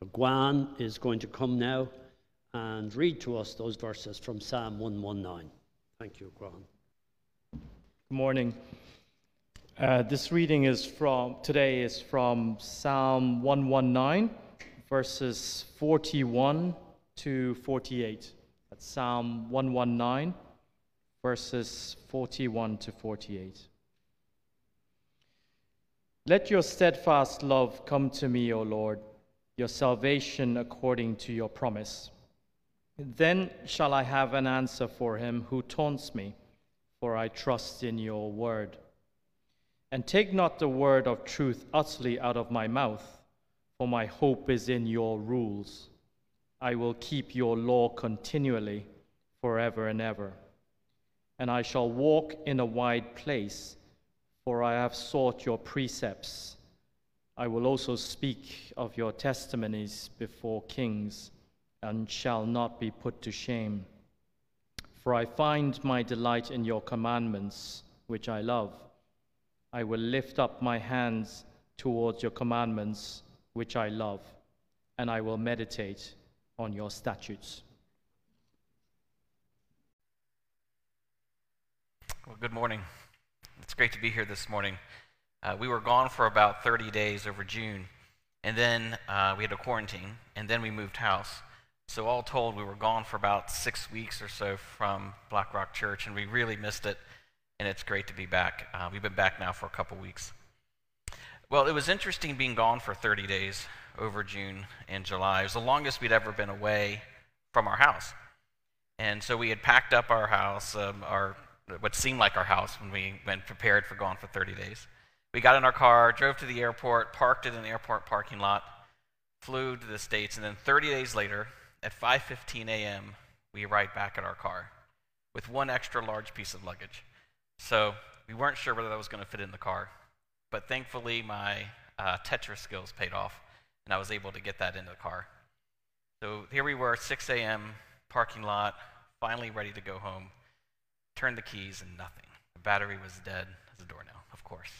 So Gwan is going to come now and read to us those verses from Psalm 119. Thank you, Gwan. Good morning. Uh, this reading is from today is from Psalm 119, verses 41 to 48. That's Psalm 119, verses 41 to 48. Let your steadfast love come to me, O Lord, your salvation according to your promise. Then shall I have an answer for him who taunts me, for I trust in your word. And take not the word of truth utterly out of my mouth, for my hope is in your rules. I will keep your law continually, forever and ever. And I shall walk in a wide place, for I have sought your precepts. I will also speak of your testimonies before kings, and shall not be put to shame. For I find my delight in your commandments, which I love. I will lift up my hands towards your commandments, which I love, and I will meditate on your statutes. Well, good morning. It's great to be here this morning. Uh, we were gone for about 30 days over June, and then uh, we had a quarantine, and then we moved house. So, all told, we were gone for about six weeks or so from Black Rock Church, and we really missed it, and it's great to be back. Uh, we've been back now for a couple weeks. Well, it was interesting being gone for 30 days over June and July. It was the longest we'd ever been away from our house. And so we had packed up our house, um, our what seemed like our house when we went prepared for going for 30 days. We got in our car, drove to the airport, parked in an airport parking lot, flew to the States, and then 30 days later, at 5:15 a.m., we arrived back at our car with one extra large piece of luggage. So we weren't sure whether that was going to fit in the car, but thankfully my uh, Tetris skills paid off, and I was able to get that into the car. So here we were, 6 a.m., parking lot, finally ready to go home. Turned the keys and nothing. The battery was dead as a doornail, of course.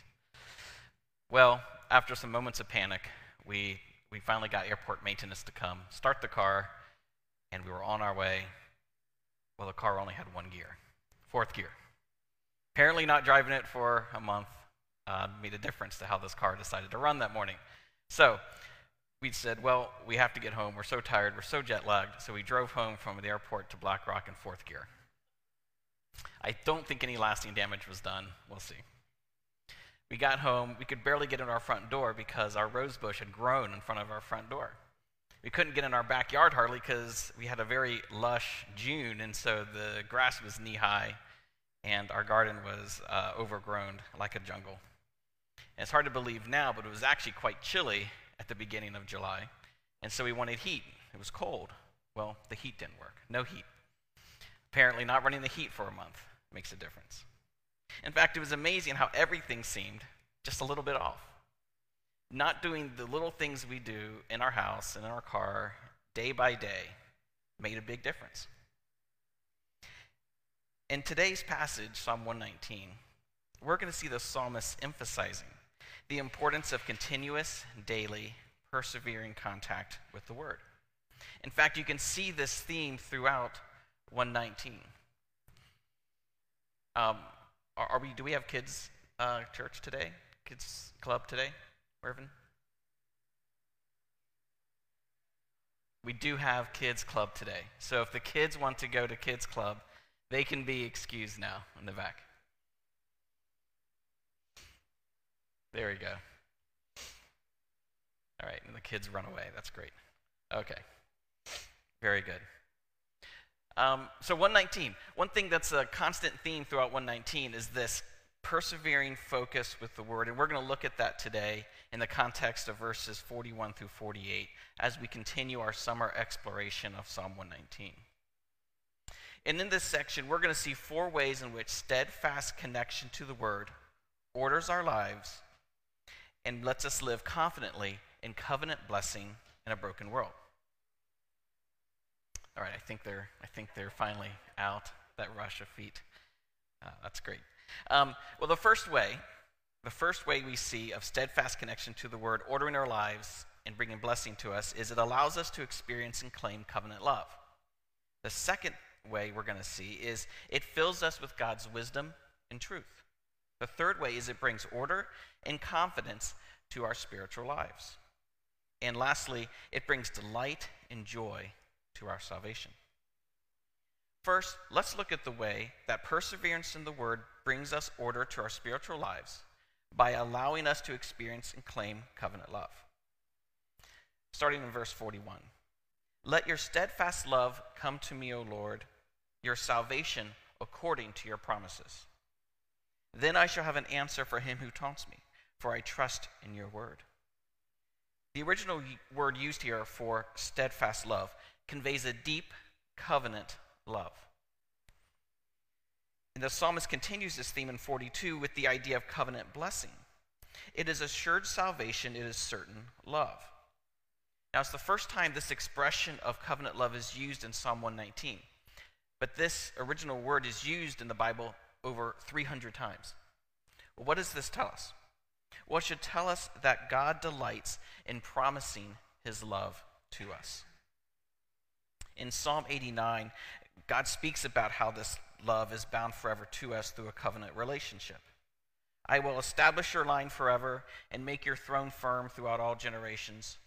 Well, after some moments of panic, we, we finally got airport maintenance to come, start the car, and we were on our way. Well, the car only had one gear, fourth gear. Apparently, not driving it for a month uh, made a difference to how this car decided to run that morning. So we said, well, we have to get home. We're so tired. We're so jet lagged. So we drove home from the airport to Black Rock in fourth gear. I don't think any lasting damage was done. We'll see. We got home. We could barely get in our front door because our rose bush had grown in front of our front door. We couldn't get in our backyard hardly because we had a very lush June, and so the grass was knee high, and our garden was uh, overgrown like a jungle. And it's hard to believe now, but it was actually quite chilly at the beginning of July, and so we wanted heat. It was cold. Well, the heat didn't work. No heat. Apparently, not running the heat for a month makes a difference. In fact, it was amazing how everything seemed just a little bit off. Not doing the little things we do in our house and in our car day by day made a big difference. In today's passage, Psalm 119, we're going to see the psalmist emphasizing the importance of continuous, daily, persevering contact with the Word. In fact, you can see this theme throughout 119. Um, are, are, we? Do we have kids uh, church today? Kids club today, Irvin? We do have kids club today. So if the kids want to go to kids club, they can be excused now in the back. There we go. All right, and the kids run away. That's great. Okay. Very good. Um, so 119. One thing that's a constant theme throughout 119 is this persevering focus with the word. And we're going to look at that today in the context of verses 41 through 48 as we continue our summer exploration of Psalm 119. And in this section, we're going to see four ways in which steadfast connection to the word orders our lives and lets us live confidently in covenant blessing in a broken world. All right, I think they're, I think they're finally out, that rush of feet. Uh, that's great. Um, well, the first way, the first way we see of steadfast connection to the word ordering our lives and bringing blessing to us is it allows us to experience and claim covenant love. The second way we're going to see is it fills us with God's wisdom and truth. The third way is it brings order and confidence to our spiritual lives. And lastly, it brings delight and joy to our salvation. First, let's look at the way that perseverance in the Word brings us order to our spiritual lives by allowing us to experience and claim covenant love. Starting in verse 41 Let your steadfast love come to me, O Lord, your salvation according to your promises. Then I shall have an answer for him who taunts me, for I trust in your word. The original word used here for steadfast love conveys a deep covenant love. And the psalmist continues this theme in 42 with the idea of covenant blessing. It is assured salvation, it is certain love. Now, it's the first time this expression of covenant love is used in Psalm 119. But this original word is used in the Bible over 300 times. Well, what does this tell us? Well, it should tell us that God delights in promising his love to us. In Psalm 89, God speaks about how this love is bound forever to us through a covenant relationship. I will establish your line forever and make your throne firm throughout all generations.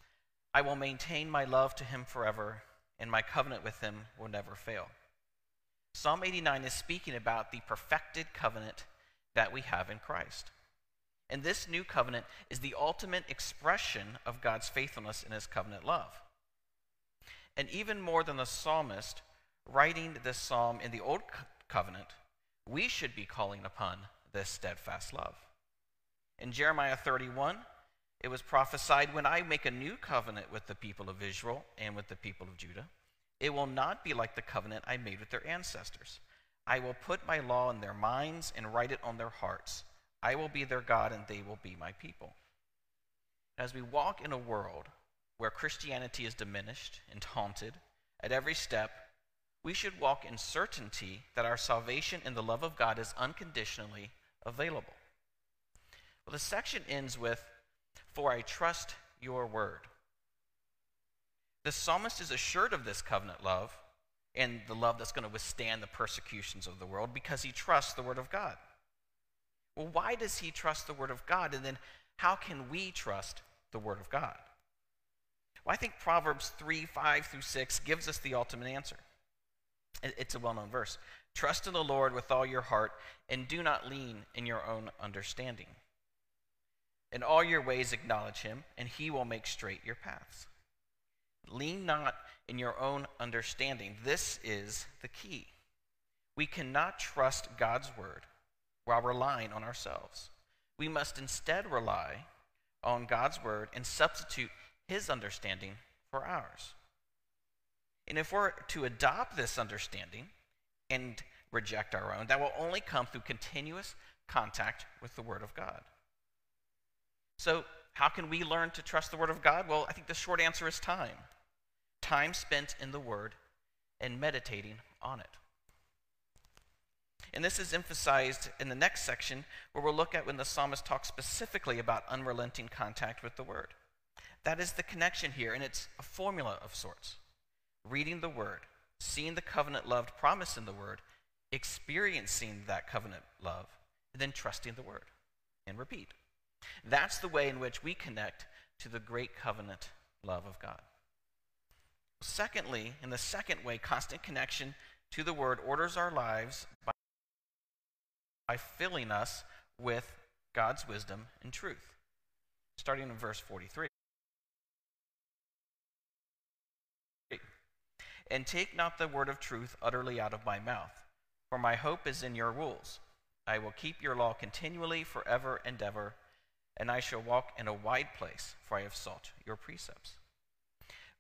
I will maintain my love to him forever, and my covenant with him will never fail. Psalm 89 is speaking about the perfected covenant that we have in Christ. And this new covenant is the ultimate expression of God's faithfulness in his covenant love. And even more than the psalmist writing this psalm in the old covenant, we should be calling upon this steadfast love. In Jeremiah 31, it was prophesied when I make a new covenant with the people of Israel and with the people of Judah it will not be like the covenant I made with their ancestors. I will put my law in their minds and write it on their hearts. I will be their God, and they will be my people. As we walk in a world where Christianity is diminished and taunted at every step, we should walk in certainty that our salvation in the love of God is unconditionally available. Well, the section ends with, For I trust your word. The psalmist is assured of this covenant love and the love that's going to withstand the persecutions of the world because he trusts the Word of God. Well, why does he trust the Word of God? And then how can we trust the Word of God? Well, I think Proverbs 3 5 through 6 gives us the ultimate answer. It's a well known verse. Trust in the Lord with all your heart and do not lean in your own understanding. In all your ways acknowledge him, and he will make straight your paths. Lean not in your own understanding. This is the key. We cannot trust God's word while relying on ourselves. We must instead rely on God's word and substitute his understanding for ours. And if we're to adopt this understanding and reject our own, that will only come through continuous contact with the Word of God. So, how can we learn to trust the Word of God? Well, I think the short answer is time time spent in the Word and meditating on it. And this is emphasized in the next section, where we'll look at when the psalmist talks specifically about unrelenting contact with the Word. That is the connection here, and it's a formula of sorts. Reading the Word, seeing the covenant loved promise in the Word, experiencing that covenant love, and then trusting the Word. And repeat. That's the way in which we connect to the great covenant love of God. Secondly, in the second way, constant connection to the Word orders our lives by, filling us with God's wisdom and truth. Starting in verse 43. And take not the word of truth utterly out of my mouth, for my hope is in your rules. I will keep your law continually forever and ever, and I shall walk in a wide place, for I have sought your precepts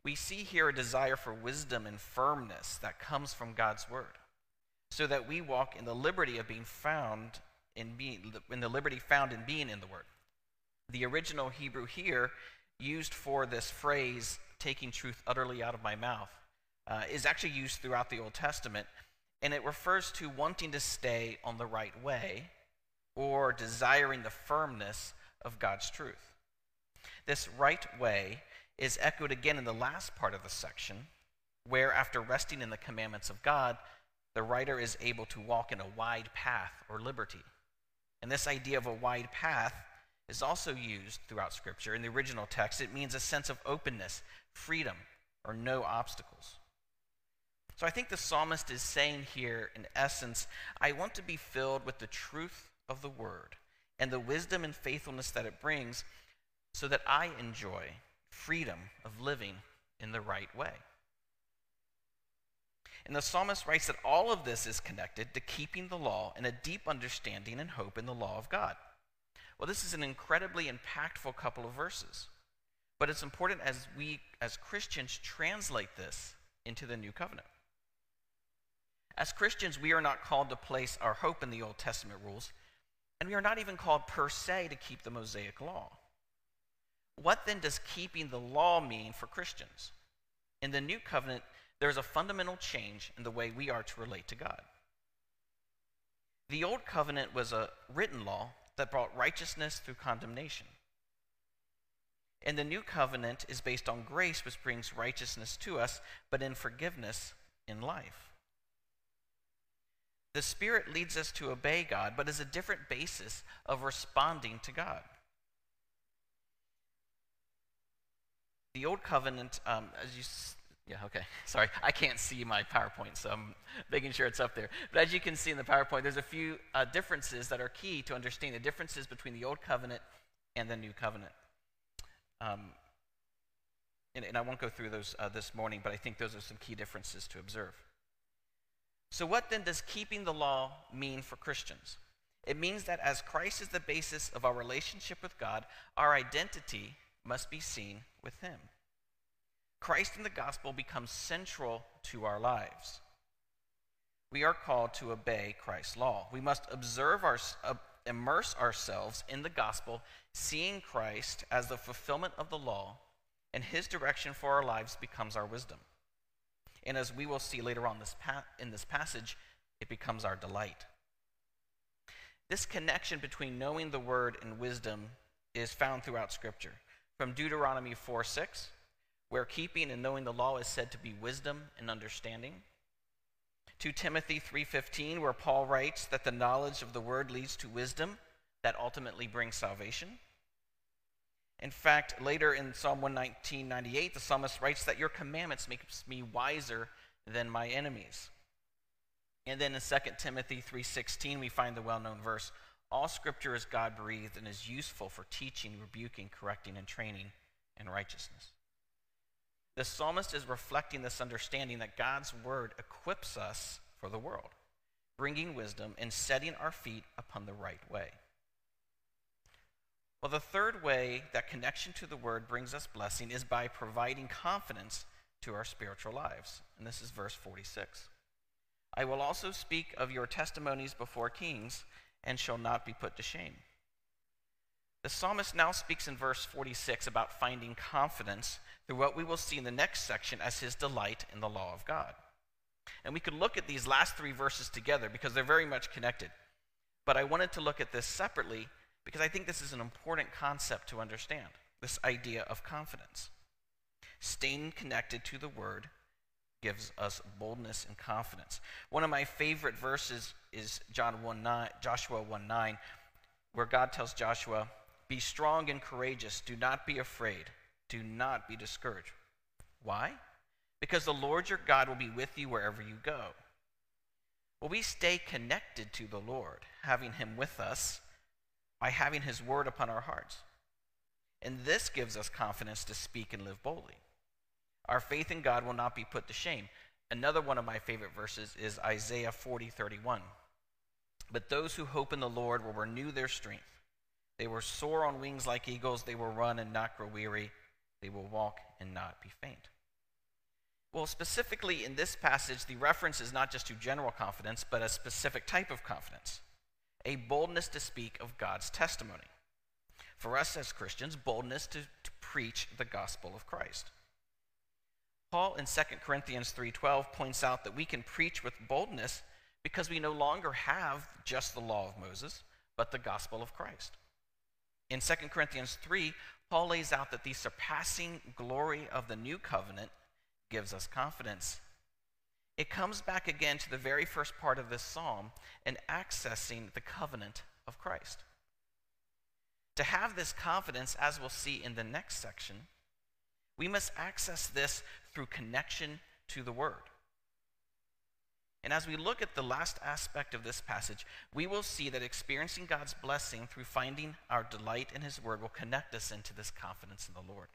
we see here a desire for wisdom and firmness that comes from God's word, so that we walk in the liberty of being found in being in the liberty found in being in the word. The original Hebrew here used for this phrase taking truth utterly out of my mouth uh, is actually used throughout the Old Testament, and it refers to wanting to stay on the right way or desiring the firmness of God's truth. This right way is echoed again in the last part of the section, where after resting in the commandments of God, the writer is able to walk in a wide path or liberty. And this idea of a wide path is also used throughout Scripture. In the original text, it means a sense of openness, freedom, or no obstacles. So I think the psalmist is saying here, in essence, I want to be filled with the truth of the word and the wisdom and faithfulness that it brings so that I enjoy freedom of living in the right way. And the psalmist writes that all of this is connected to keeping the law and a deep understanding and hope in the law of God. Well, this is an incredibly impactful couple of verses. But it's important as we, as Christians, translate this into the new covenant. As Christians, we are not called to place our hope in the Old Testament rules, and we are not even called per se to keep the Mosaic law. What then does keeping the law mean for Christians? In the new covenant, there's a fundamental change in the way we are to relate to God. The old covenant was a written law that brought righteousness through condemnation. And the new covenant is based on grace, which brings righteousness to us, but in forgiveness in life. The Spirit leads us to obey God, but is a different basis of responding to God. The Old Covenant, um, as you yeah, okay. Sorry, I can't see my PowerPoint, so I'm making sure it's up there. But as you can see in the PowerPoint, there's a few uh, differences that are key to understanding the differences between the Old Covenant and the New Covenant. Um, and, and, I won't go through those uh, this morning, but I think those are some key differences to observe. So, what then does keeping the law mean for Christians? It means that as Christ is the basis of our relationship with God, our identity must be seen with Him. Christ and the gospel becomes central to our lives. We are called to obey Christ's law. We must observe our, uh, immerse ourselves in the gospel, seeing Christ as the fulfillment of the law, and his direction for our lives becomes our wisdom. And as we will see later on this pa- in this passage, it becomes our delight. This connection between knowing the word and wisdom is found throughout Scripture. From Deuteronomy 4 6, where keeping and knowing the law is said to be wisdom and understanding. to Timothy 3:15 where Paul writes that the knowledge of the word leads to wisdom that ultimately brings salvation. In fact, later in Psalm 119:98 the psalmist writes that your commandments makes me wiser than my enemies. And then in 2 Timothy 3:16 we find the well-known verse, all scripture is God-breathed and is useful for teaching, rebuking, correcting and training in righteousness. The psalmist is reflecting this understanding that God's word equips us for the world, bringing wisdom and setting our feet upon the right way. Well, the third way that connection to the word brings us blessing is by providing confidence to our spiritual lives. And this is verse 46. I will also speak of your testimonies before kings and shall not be put to shame. The psalmist now speaks in verse 46 about finding confidence through what we will see in the next section as his delight in the law of God. And we could look at these last three verses together because they're very much connected. But I wanted to look at this separately because I think this is an important concept to understand this idea of confidence. Staying connected to the word gives us boldness and confidence. One of my favorite verses is John 1 9, Joshua 1 9, where God tells Joshua, be strong and courageous. Do not be afraid. Do not be discouraged. Why? Because the Lord your God will be with you wherever you go. Well, we stay connected to the Lord, having Him with us by having His word upon our hearts. And this gives us confidence to speak and live boldly. Our faith in God will not be put to shame. Another one of my favorite verses is Isaiah 40 31. But those who hope in the Lord will renew their strength. They will soar on wings like eagles. They will run and not grow weary. They will walk and not be faint. Well, specifically in this passage, the reference is not just to general confidence, but a specific type of confidence a boldness to speak of God's testimony. For us as Christians, boldness to, to preach the gospel of Christ. Paul in 2 Corinthians 3:12 points out that we can preach with boldness because we no longer have just the law of Moses, but the gospel of Christ. In 2 Corinthians 3, Paul lays out that the surpassing glory of the new covenant gives us confidence. It comes back again to the very first part of this psalm and accessing the covenant of Christ. To have this confidence, as we'll see in the next section, we must access this through connection to the Word. And as we look at the last aspect of this passage, we will see that experiencing God's blessing through finding our delight in His Word will connect us into this confidence in the Lord.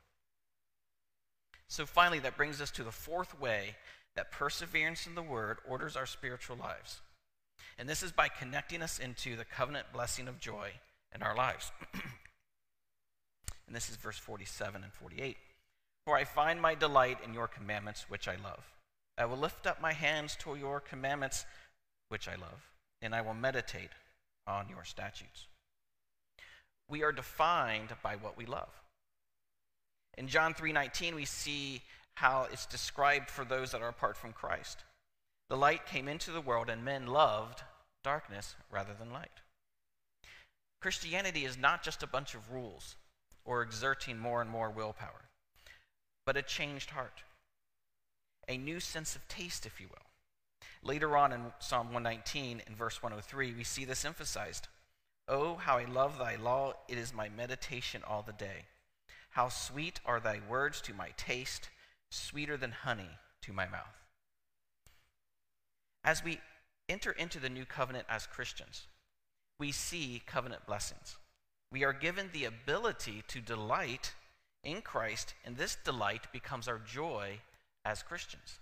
So, finally, that brings us to the fourth way that perseverance in the Word orders our spiritual lives. And this is by connecting us into the covenant blessing of joy in our lives. and this is verse 47 and 48. For I find my delight in your commandments, which I love. I will lift up my hands to your commandments, which I love, and I will meditate on your statutes. We are defined by what we love. In John 3:19 we see how it's described for those that are apart from Christ. The light came into the world and men loved darkness rather than light. Christianity is not just a bunch of rules or exerting more and more willpower, but a changed heart a new sense of taste, if you will. Later on in Psalm 119, in verse 103, we see this emphasized. Oh, how I love thy law! It is my meditation all the day. How sweet are thy words to my taste, sweeter than honey to my mouth. As we enter into the new covenant as Christians, we see covenant blessings. We are given the ability to delight in Christ, and this delight becomes our joy as Christians.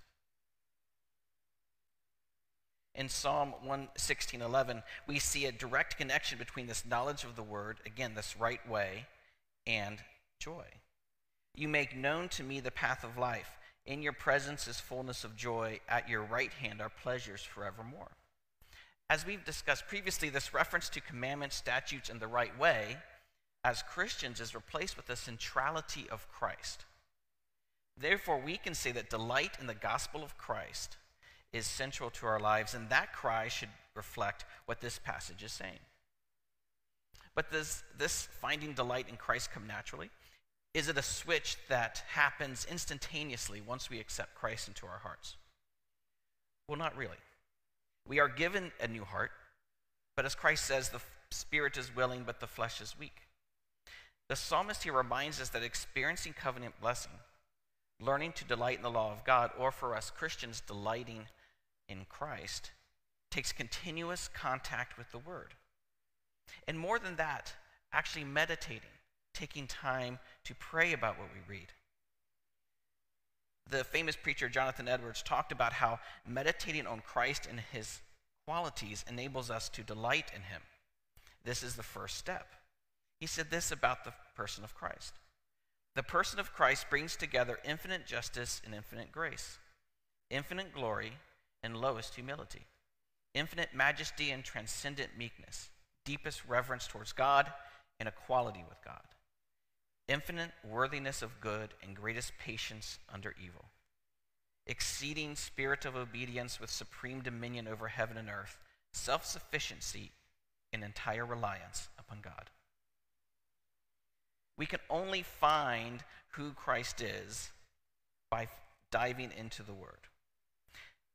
In Psalm 116:11, we see a direct connection between this knowledge of the word, again, this right way, and joy. You make known to me the path of life. In your presence is fullness of joy. At your right hand are pleasures forevermore. As we've discussed previously, this reference to commandments, statutes, and the right way as Christians is replaced with the centrality of Christ. Therefore, we can say that delight in the gospel of Christ is central to our lives, and that cry should reflect what this passage is saying. But does this finding delight in Christ come naturally? Is it a switch that happens instantaneously once we accept Christ into our hearts? Well, not really. We are given a new heart, but as Christ says, the spirit is willing, but the flesh is weak. The psalmist here reminds us that experiencing covenant blessing learning to delight in the law of God, or for us Christians, delighting in Christ, takes continuous contact with the Word. And more than that, actually meditating, taking time to pray about what we read. The famous preacher Jonathan Edwards talked about how meditating on Christ and his qualities enables us to delight in him. This is the first step. He said this about the person of Christ the person of Christ brings together infinite justice and infinite grace, infinite glory and lowest humility, infinite majesty and transcendent meekness, deepest reverence towards God and equality with God, infinite worthiness of good and greatest patience under evil, exceeding spirit of obedience with supreme dominion over heaven and earth, self sufficiency and entire reliance upon God. We can only find who Christ is by diving into the Word,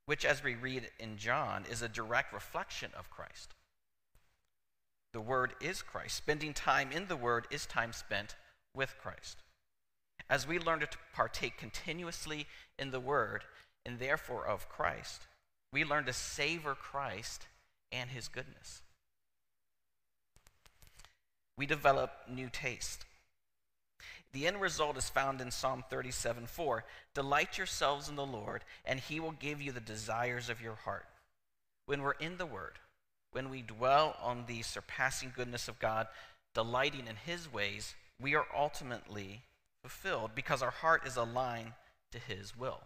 which, as we read in John, is a direct reflection of Christ. The Word is Christ. Spending time in the Word is time spent with Christ. As we learn to partake continuously in the Word and therefore of Christ, we learn to savor Christ and His goodness. We develop new taste. The end result is found in Psalm 37 4. Delight yourselves in the Lord, and he will give you the desires of your heart. When we're in the Word, when we dwell on the surpassing goodness of God, delighting in his ways, we are ultimately fulfilled because our heart is aligned to his will.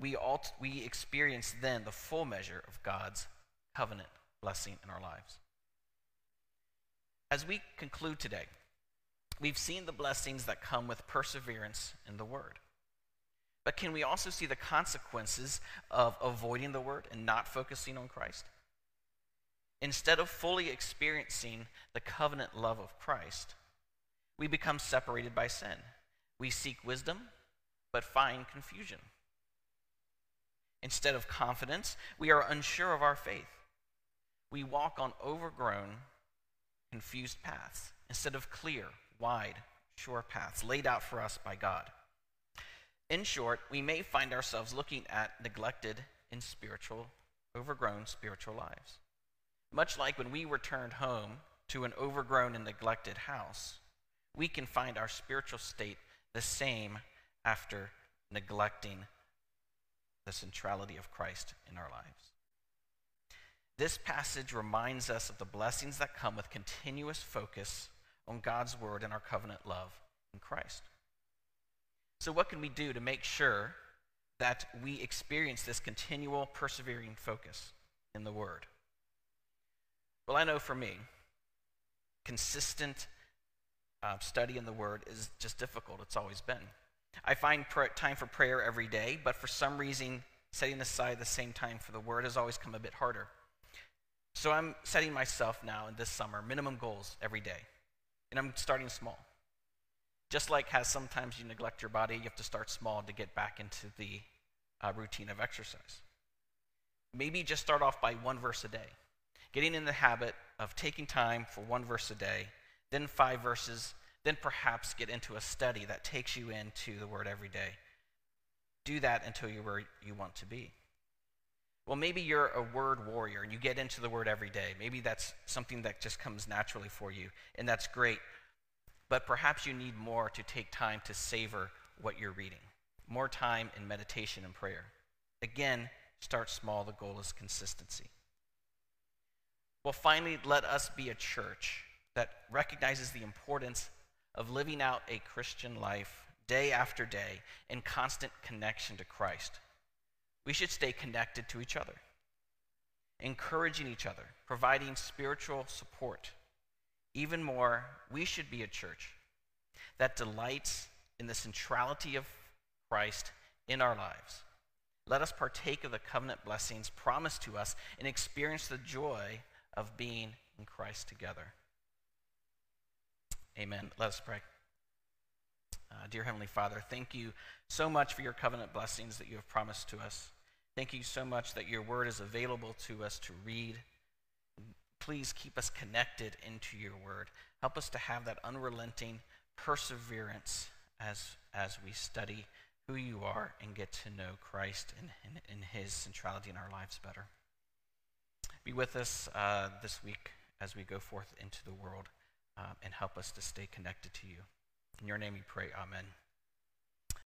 We, alt- we experience then the full measure of God's covenant blessing in our lives. As we conclude today, we've seen the blessings that come with perseverance in the Word. But can we also see the consequences of avoiding the Word and not focusing on Christ? Instead of fully experiencing the covenant love of Christ, we become separated by sin. We seek wisdom, but find confusion. Instead of confidence, we are unsure of our faith. We walk on overgrown, confused paths instead of clear, wide, sure paths laid out for us by God. In short, we may find ourselves looking at neglected and spiritual, overgrown spiritual lives. Much like when we returned home to an overgrown and neglected house, we can find our spiritual state the same after neglecting the centrality of Christ in our lives. This passage reminds us of the blessings that come with continuous focus on God's word and our covenant love in Christ. So, what can we do to make sure that we experience this continual, persevering focus in the word? Well, I know for me, consistent uh, study in the Word is just difficult. It's always been. I find pr- time for prayer every day, but for some reason, setting aside the same time for the Word has always come a bit harder. So I'm setting myself now in this summer minimum goals every day, and I'm starting small. Just like how sometimes you neglect your body, you have to start small to get back into the uh, routine of exercise. Maybe just start off by one verse a day, getting in the habit of taking time for one verse a day then five verses, then perhaps get into a study that takes you into the Word every day. Do that until you're where you want to be. Well, maybe you're a word warrior and you get into the Word every day. Maybe that's something that just comes naturally for you, and that's great. But perhaps you need more to take time to savor what you're reading, more time in meditation and prayer. Again, start small. The goal is consistency. Well, finally, let us be a church that recognizes the importance of living out a Christian life day after day in constant connection to Christ. We should stay connected to each other, encouraging each other, providing spiritual support. Even more, we should be a church that delights in the centrality of Christ in our lives. Let us partake of the covenant blessings promised to us and experience the joy of being in Christ together. Amen. Let us pray. Uh, dear Heavenly Father, thank you so much for your covenant blessings that you have promised to us. Thank you so much that your word is available to us to read. Please keep us connected into your word. Help us to have that unrelenting perseverance as, as we study who you are and get to know Christ and, and, and his centrality in our lives better. Be with us uh, this week as we go forth into the world um, and help us to stay connected to you. In your name we pray, amen.